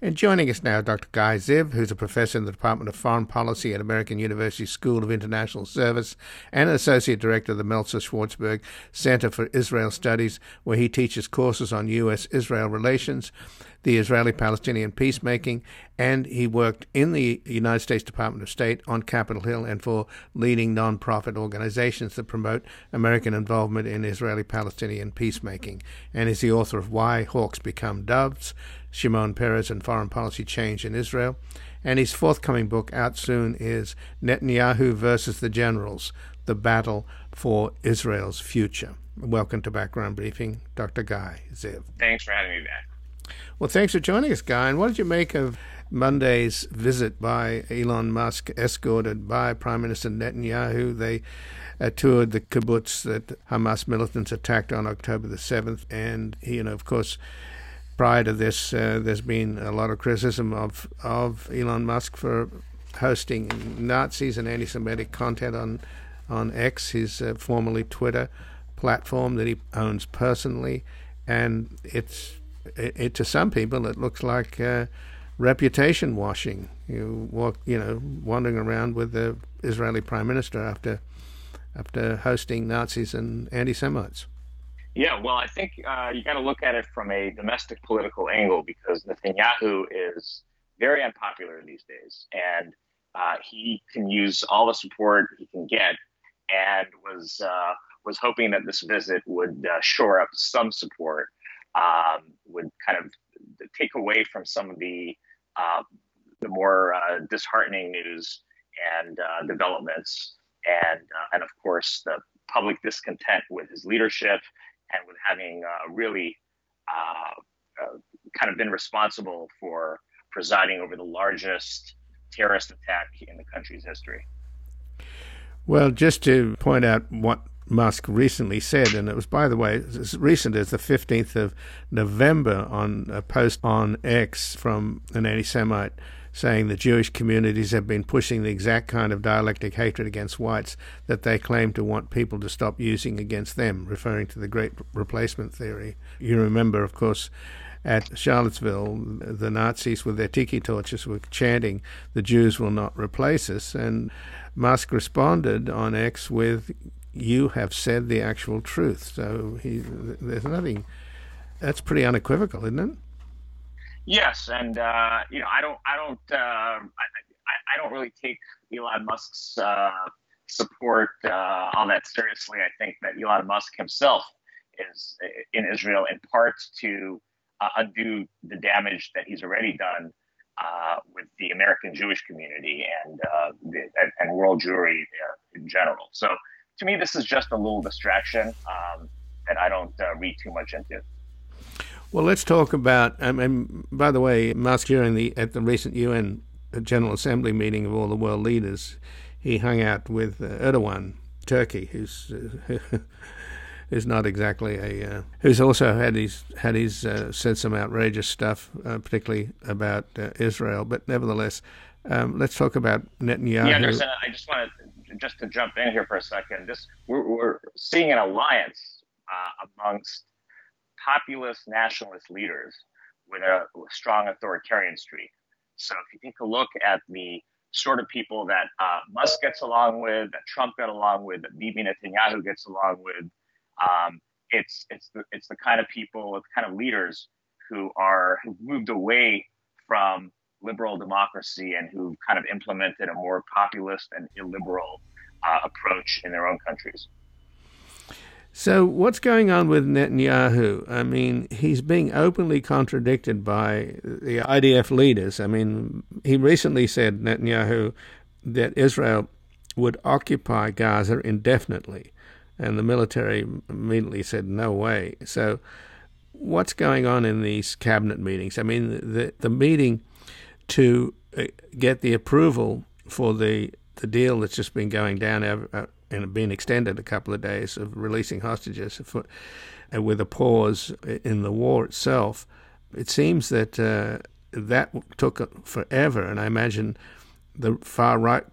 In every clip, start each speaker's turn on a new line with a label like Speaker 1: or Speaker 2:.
Speaker 1: And joining us now, Dr. Guy Ziv, who's a professor in the Department of Foreign Policy at American University School of International Service and an associate director of the Meltzer Schwartzberg Center for Israel Studies, where he teaches courses on U.S. Israel relations, the Israeli Palestinian peacemaking, and he worked in the United States Department of State on Capitol Hill and for leading nonprofit organizations that promote American involvement in Israeli Palestinian peacemaking, and is the author of Why Hawks Become Doves Shimon Peres and Foreign Policy Change in Israel. And his forthcoming book, out soon, is Netanyahu versus the Generals The Battle for Israel's Future. Welcome to Background Briefing, Dr. Guy Ziv.
Speaker 2: Thanks for having me back.
Speaker 1: Well, thanks for joining us, Guy. And what did you make of Monday's visit by Elon Musk, escorted by Prime Minister Netanyahu? They uh, toured the kibbutz that Hamas militants attacked on October the 7th. And, you know, of course, prior to this, uh, there's been a lot of criticism of of Elon Musk for hosting Nazis and anti-Semitic content on on X, his uh, formerly Twitter platform that he owns personally, and it's it, it to some people it looks like uh, reputation washing. You walk, you know, wandering around with the Israeli prime minister after after hosting Nazis and anti-Semites.
Speaker 2: Yeah, well, I think uh, you got to look at it from a domestic political angle because Netanyahu is very unpopular these days, and uh, he can use all the support he can get, and was uh, was hoping that this visit would uh, shore up some support, um, would kind of take away from some of the uh, the more uh, disheartening news and developments, and and of course the public discontent with his leadership and with having uh, really uh, uh, kind of been responsible for presiding over the largest terrorist attack in the country's history.
Speaker 1: Well, just to point out what Musk recently said, and it was, by the way, as recent as the 15th of November on a post on X from an anti Semite saying the Jewish communities have been pushing the exact kind of dialectic hatred against whites that they claim to want people to stop using against them, referring to the Great Replacement theory. You remember, of course, at Charlottesville, the Nazis with their tiki torches were chanting, The Jews will not replace us. And Musk responded on X with, You have said the actual truth. So he, there's nothing, that's pretty unequivocal, isn't it?
Speaker 2: Yes, and uh, you know, I don't, I don't, uh, I, I, don't really take Elon Musk's uh, support uh, all that seriously. I think that Elon Musk himself is in Israel in part to uh, undo the damage that he's already done uh, with the American Jewish community and the, and world Jewry in general. So to me, this is just a little distraction um, that I don't read too much into. it.
Speaker 1: Well, let's talk about. Um, by the way, Musk during the at the recent UN General Assembly meeting of all the world leaders, he hung out with uh, Erdogan, Turkey, who's uh, who's not exactly a uh, who's also had his had his uh, said some outrageous stuff, uh, particularly about uh, Israel. But nevertheless, um, let's talk about Netanyahu.
Speaker 2: Yeah, Anderson, I just want to just to jump in here for a second. This we're, we're seeing an alliance amongst populist nationalist leaders with a strong authoritarian streak. So if you take a look at the sort of people that uh, Musk gets along with, that Trump got along with, that Bibi Netanyahu gets along with, um, it's it's the it's the kind of people, the kind of leaders who are who've moved away from liberal democracy and who've kind of implemented a more populist and illiberal uh, approach in their own countries.
Speaker 1: So, what's going on with Netanyahu? I mean, he's being openly contradicted by the IDF leaders. I mean, he recently said, Netanyahu, that Israel would occupy Gaza indefinitely. And the military immediately said, no way. So, what's going on in these cabinet meetings? I mean, the, the meeting to uh, get the approval for the, the deal that's just been going down uh, and being extended a couple of days of releasing hostages for, uh, with a pause in the war itself. It seems that uh, that took forever, and I imagine the far right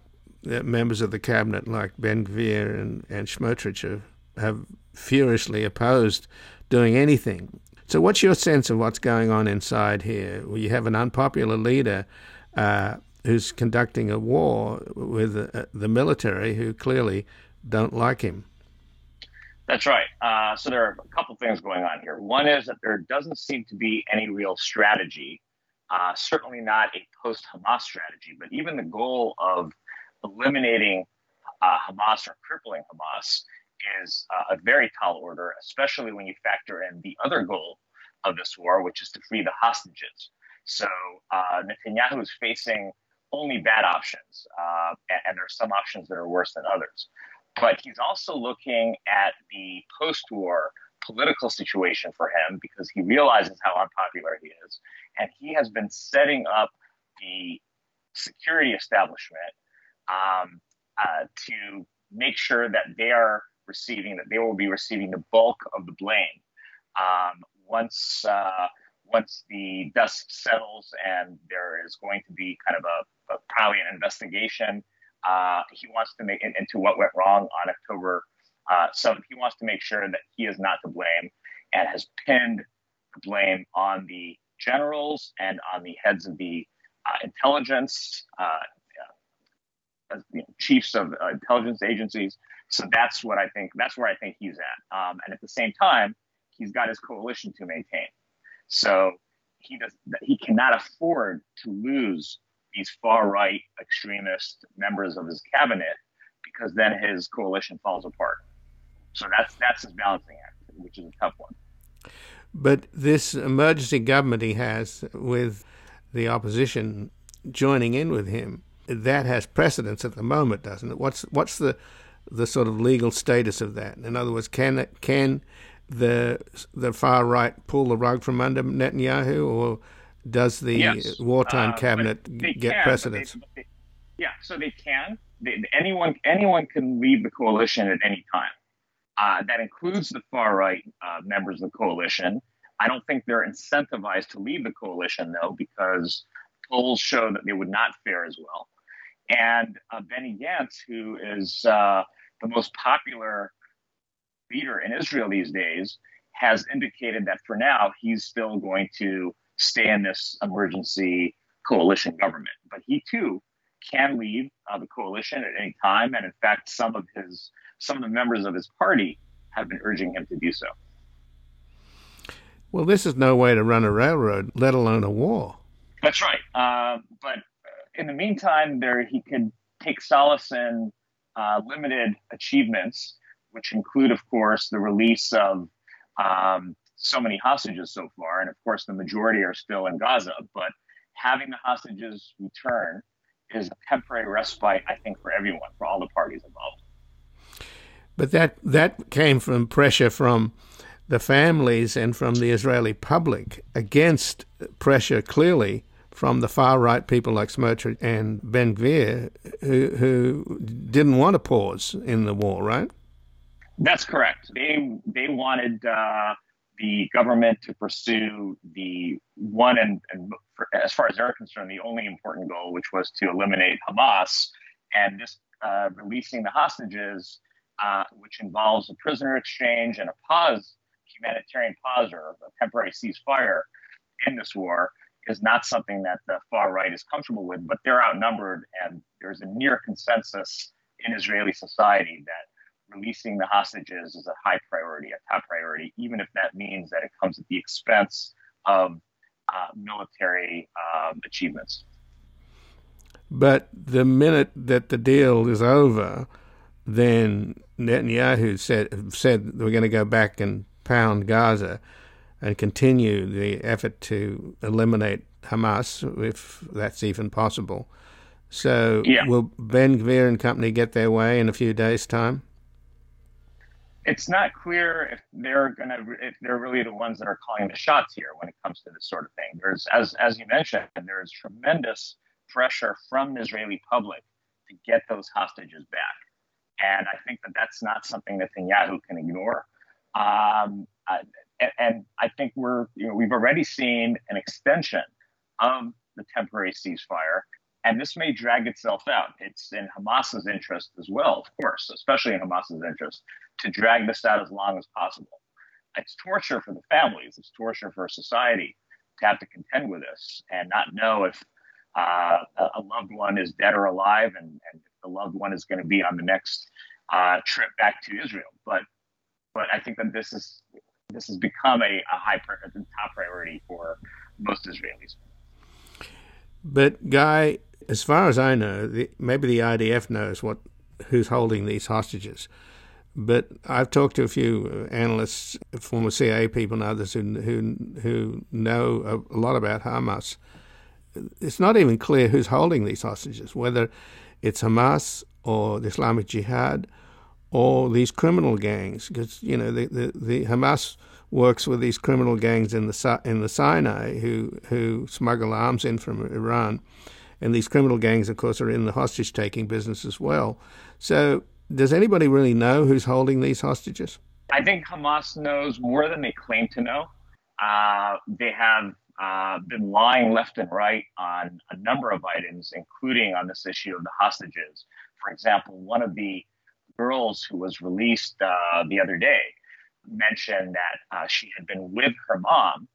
Speaker 1: uh, members of the cabinet, like Ben Gvir and, and have, have furiously opposed doing anything So, what's your sense of what's going on inside here? Well, you have an unpopular leader uh, who's conducting a war with uh, the military who clearly don't like him.
Speaker 2: That's right. Uh, so there are a couple things going on here. One is that there doesn't seem to be any real strategy, uh, certainly not a post Hamas strategy, but even the goal of eliminating uh, Hamas or crippling Hamas is uh, a very tall order, especially when you factor in the other goal of this war, which is to free the hostages. So uh, Netanyahu is facing only bad options, uh, and, and there are some options that are worse than others. But he's also looking at the post war political situation for him because he realizes how unpopular he is. And he has been setting up the security establishment um, uh, to make sure that they are receiving, that they will be receiving the bulk of the blame um, once. Uh, once the dust settles and there is going to be kind of a, a probably an investigation uh, he wants to make into what went wrong on October uh, 7th. He wants to make sure that he is not to blame and has pinned the blame on the generals and on the heads of the uh, intelligence, uh, know, chiefs of uh, intelligence agencies. So that's what I think. That's where I think he's at. Um, and at the same time, he's got his coalition to maintain. So he does. He cannot afford to lose these far right extremist members of his cabinet because then his coalition falls apart. So that's that's his balancing act, which is a tough one.
Speaker 1: But this emergency government he has with the opposition joining in with him, that has precedence at the moment, doesn't it? What's what's the the sort of legal status of that? In other words, can can the the far right pull the rug from under Netanyahu, or does the yes. wartime uh, cabinet get can, precedence? They, they,
Speaker 2: yeah, so they can. They, anyone anyone can leave the coalition at any time. Uh, that includes the far right uh, members of the coalition. I don't think they're incentivized to leave the coalition though, because polls show that they would not fare as well. And uh, Benny Gantz, who is uh, the most popular leader in Israel these days, has indicated that for now he's still going to stay in this emergency coalition government. But he too can leave uh, the coalition at any time, and in fact, some of his some of the members of his party have been urging him to do so.
Speaker 1: Well, this is no way to run a railroad, let alone a war.
Speaker 2: That's right. Uh, but in the meantime, there he could take solace in uh, limited achievements, which include, of course, the release of um, so many hostages so far, and of course the majority are still in Gaza. But having the hostages return is a temporary respite, I think, for everyone, for all the parties involved.
Speaker 1: But that that came from pressure from the families and from the Israeli public against pressure clearly from the far right people like Smotrich and Ben Gvir, who, who didn't want a pause in the war, right?
Speaker 2: That's correct. They they wanted uh, the government to pursue the one and, and for, as far as they're concerned, the only important goal, which was to eliminate Hamas, and just uh, releasing the hostages, uh, which involves a prisoner exchange and a pause, humanitarian pause or a temporary ceasefire in this war, is not something that the far right is comfortable with. But they're outnumbered, and there's a near consensus in Israeli society that releasing the hostages is a high priority, a top priority, even if that means that it comes at the expense of uh, military um, achievements.
Speaker 1: But the minute that the deal is over, then Netanyahu said said we're going to go back and pound Gaza and continue the effort to eliminate Hamas, if that's even possible. So, yeah. will Ben Gvir and company get their way in a few days' time?
Speaker 2: it's not clear if they're going to if they're really the ones that are calling the shots here when it comes to this sort of thing. There's as as you mentioned, there's tremendous pressure from the Israeli public to get those hostages back, and I think that that's not something that Netanyahu can ignore. Um, and, and I think we're you know we've already seen an extension of the temporary ceasefire and this may drag itself out. It's in Hamas's interest as well, of course, especially in Hamas's interest, to drag this out as long as possible. it's torture for the families. It's torture for society to have to contend with this and not know if uh, a loved one is dead or alive, and, and the loved one is going to be on the next uh, trip back to Israel. But but I think that this is this has become a, a high top priority for most Israelis.
Speaker 1: But Guy, as far as I know, the, maybe the IDF knows what who's holding these hostages. But I've talked to a few uh, analysts, former CIA people, and others who who, who know a lot about Hamas. It's not even clear who's holding these hostages, whether it's Hamas or the Islamic Jihad or these criminal gangs, because you know the, the, the Hamas works with these criminal gangs in the in the Sinai who who smuggle arms in from Iran, and these criminal gangs, of course, are in the hostage taking business as well. So, does anybody really know who's holding these hostages?
Speaker 2: I think Hamas knows more than they claim to know. Uh, they have uh, been lying left and right on a number of items, including on this issue of the hostages. For example, one of the girls who was released uh, the other day mentioned that uh, she had been with her mom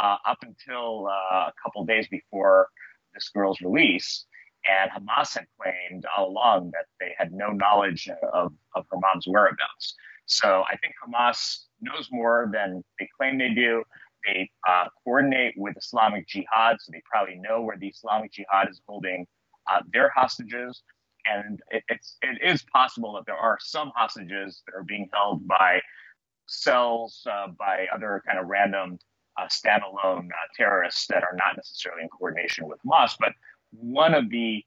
Speaker 2: uh, up until uh, a couple days before this girl's release. And Hamas had claimed all along that they had no knowledge of, of her mom's whereabouts. So I think Hamas knows more than they claim they do. They uh, coordinate with Islamic Jihad, so they probably know where the Islamic Jihad is holding uh, their hostages. And it, it's, it is possible that there are some hostages that are being held by cells uh, by other kind of random uh, standalone uh, terrorists that are not necessarily in coordination with Hamas. But one of the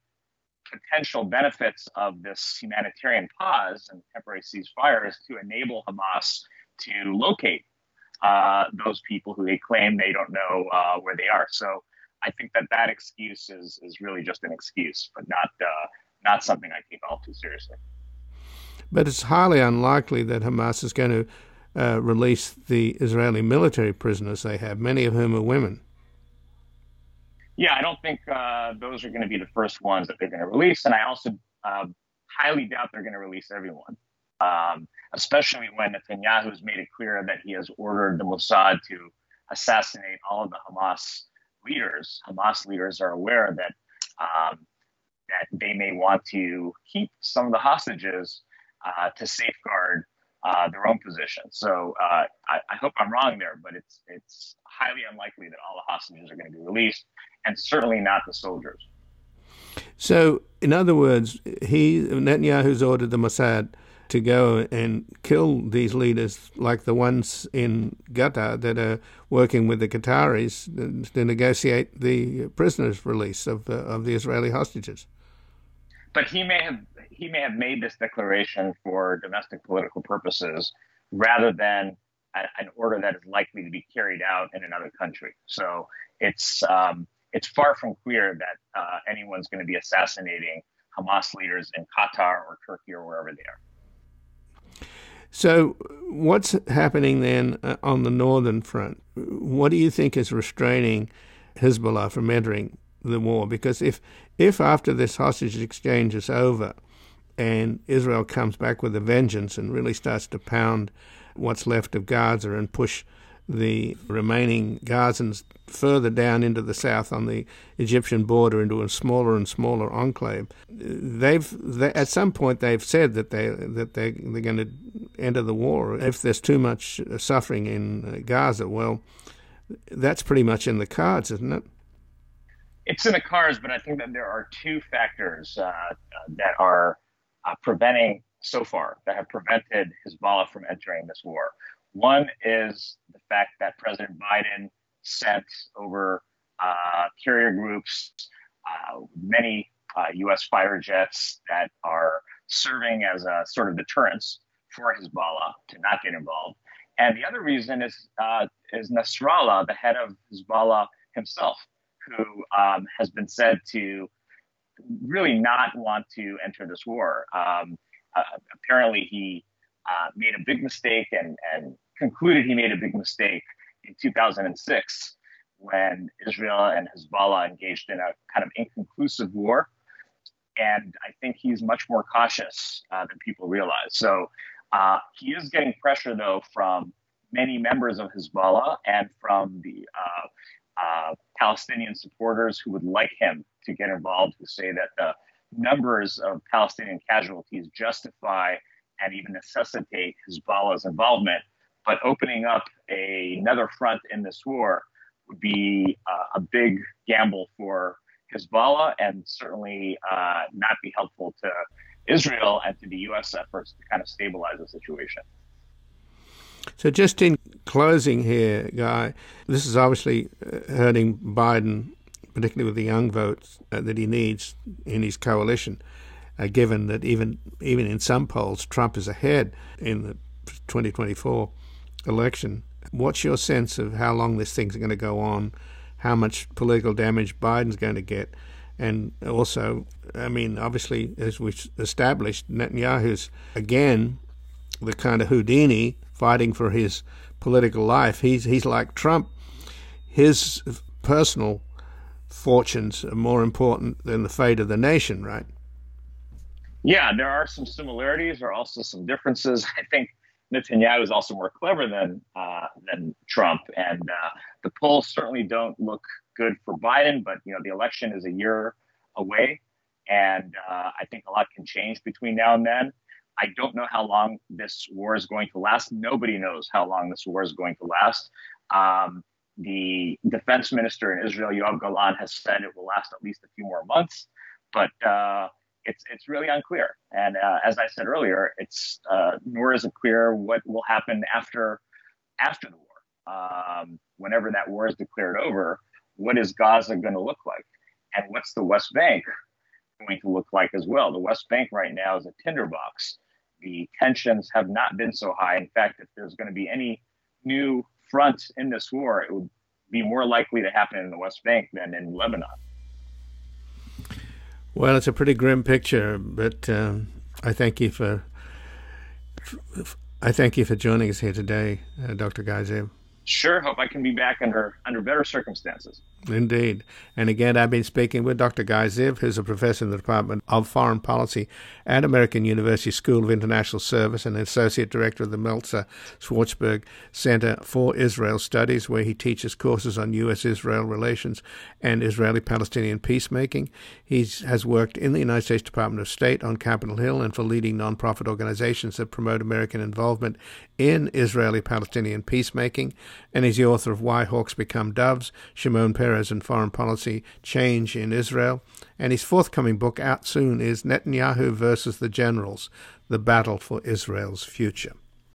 Speaker 2: potential benefits of this humanitarian pause and temporary ceasefire is to enable Hamas to locate uh, those people who they claim they don't know uh, where they are. So I think that that excuse is is really just an excuse, but not uh, not something I take all too seriously.
Speaker 1: But it's highly unlikely that Hamas is going to uh, release the Israeli military prisoners they have, many of whom are women.
Speaker 2: Yeah, I don't think uh, those are going to be the first ones that they're going to release, and I also uh, highly doubt they're going to release everyone, um, especially when Netanyahu has made it clear that he has ordered the Mossad to assassinate all of the Hamas leaders. Hamas leaders are aware that um, that they may want to keep some of the hostages uh, to safeguard uh, their own position. So uh, I, I, hope I'm wrong there, but it's it's highly unlikely that all the hostages are going to be released, and certainly not the soldiers.
Speaker 1: So, in other words, he Netanyahu's ordered the Mossad to go and kill these leaders, like the ones in Qatar that are working with the Qataris to negotiate the prisoners' release of the, of the Israeli hostages.
Speaker 2: But he may have he may have made this declaration for domestic political purposes rather than a, an order that is likely to be carried out in another country. So it's um, it's far from clear that uh, anyone's going to be assassinating Hamas leaders in Qatar or Turkey or wherever they are.
Speaker 1: So, what's happening then uh, on the northern front? What do you think is restraining Hezbollah from entering the war? Because if if after this hostage exchange is over, and Israel comes back with a vengeance and really starts to pound what's left of Gaza and push the remaining Gazans further down into the south on the Egyptian border into a smaller and smaller enclave. They've they, at some point they've said that they that they they're going to enter the war if there's too much suffering in Gaza. Well, that's pretty much in the cards, isn't it?
Speaker 2: It's in the cars, but I think that there are two factors uh, that are uh, preventing so far that have prevented Hezbollah from entering this war. One is the fact that President Biden sent over uh, carrier groups, uh, many U.S. Uh, fighter jets that are serving as a sort of deterrence for Hezbollah to not get involved. And the other reason is uh, is Nasrallah, the head of Hezbollah himself, who um, has been said to really not want to enter this war. Um, uh, apparently, he uh, made a big mistake and, and concluded he made a big mistake in 2006 when Israel and Hezbollah engaged in a kind of inconclusive war. And I think he's much more cautious uh, than people realize. So uh, he is getting pressure, though, from many members of Hezbollah and from the uh, uh, Palestinian supporters who would like him to get involved, who say that the numbers of Palestinian casualties justify and even necessitate Hezbollah's involvement. But opening up a, another front in this war would be uh, a big gamble for Hezbollah and certainly uh, not be helpful to Israel and to the U.S. efforts to kind of stabilize the situation.
Speaker 1: So, just in closing here, Guy, this is obviously uh, hurting Biden, particularly with the young votes uh, that he needs in his coalition. Uh, given that even even in some polls, Trump is ahead in the 2024 election. What's your sense of how long this thing's going to go on? How much political damage Biden's going to get? And also, I mean, obviously, as we've established, Netanyahu's again the kind of Houdini fighting for his political life. He's he's like Trump. His personal fortunes are more important than the fate of the nation, right?
Speaker 2: Yeah, there are some similarities. There are also some differences. I think Netanyahu is also more clever than uh, than Trump, and uh, the polls certainly don't look good for Biden. But you know, the election is a year away, and uh, I think a lot can change between now and then. I don't know how long this war is going to last. Nobody knows how long this war is going to last. Um, the defense minister in Israel, Yoav Gallant, has said it will last at least a few more months, but uh, it's it's really unclear. And uh, as I said earlier, it's uh, nor is it clear what will happen after after the war. Um, whenever that war is declared over, what is Gaza going to look like, and what's the West Bank going to look like as well? The West Bank right now is a tinderbox the tensions have not been so high. In fact, if there's going to be any new front in this war, it would be more likely to happen in the West Bank than in Lebanon.
Speaker 1: Well, it's a pretty grim picture, but um, I thank you for I thank you for joining us here today, uh, Dr. Ziv.
Speaker 2: Sure. Hope I can be back under under better circumstances.
Speaker 1: Indeed. And again, I've been speaking with Dr. Guy Ziv, who's a professor in the Department of Foreign Policy at American University School of International Service and associate director of the Meltzer Schwarzberg Center for Israel Studies, where he teaches courses on U.S. Israel relations and Israeli Palestinian peacemaking. He has worked in the United States Department of State on Capitol Hill and for leading nonprofit organizations that promote American involvement in Israeli Palestinian peacemaking. And he's the author of Why Hawks Become Doves, Shimon Peres Peres and foreign policy change in Israel. And his forthcoming book out soon is Netanyahu versus the Generals The Battle for Israel's Future.